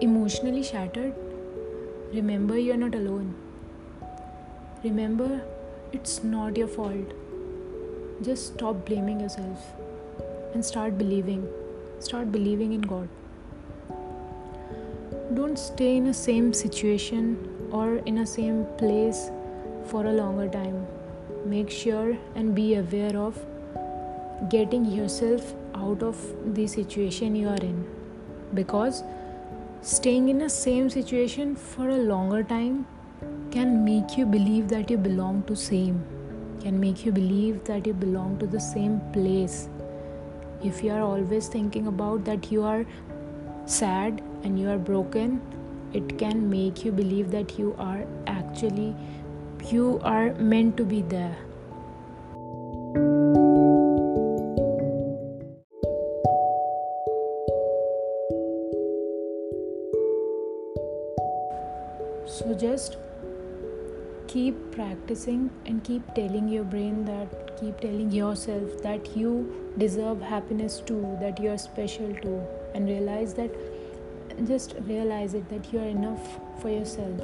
emotionally shattered, remember you're not alone. Remember it's not your fault. Just stop blaming yourself and start believing. Start believing in God. Don't stay in the same situation or in a same place for a longer time. Make sure and be aware of getting yourself out of the situation you are in because staying in the same situation for a longer time can make you believe that you belong to same can make you believe that you belong to the same place. If you are always thinking about that you are sad and you are broken it can make you believe that you are actually you are meant to be there so just keep practicing and keep telling your brain that keep telling yourself that you deserve happiness too that you are special too and realize that just realize it that you are enough for yourself.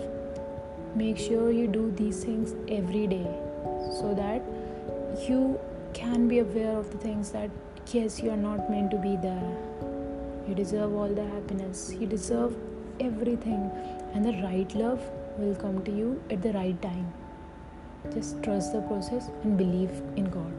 Make sure you do these things every day so that you can be aware of the things that yes you are not meant to be there. You deserve all the happiness. You deserve everything. And the right love will come to you at the right time. Just trust the process and believe in god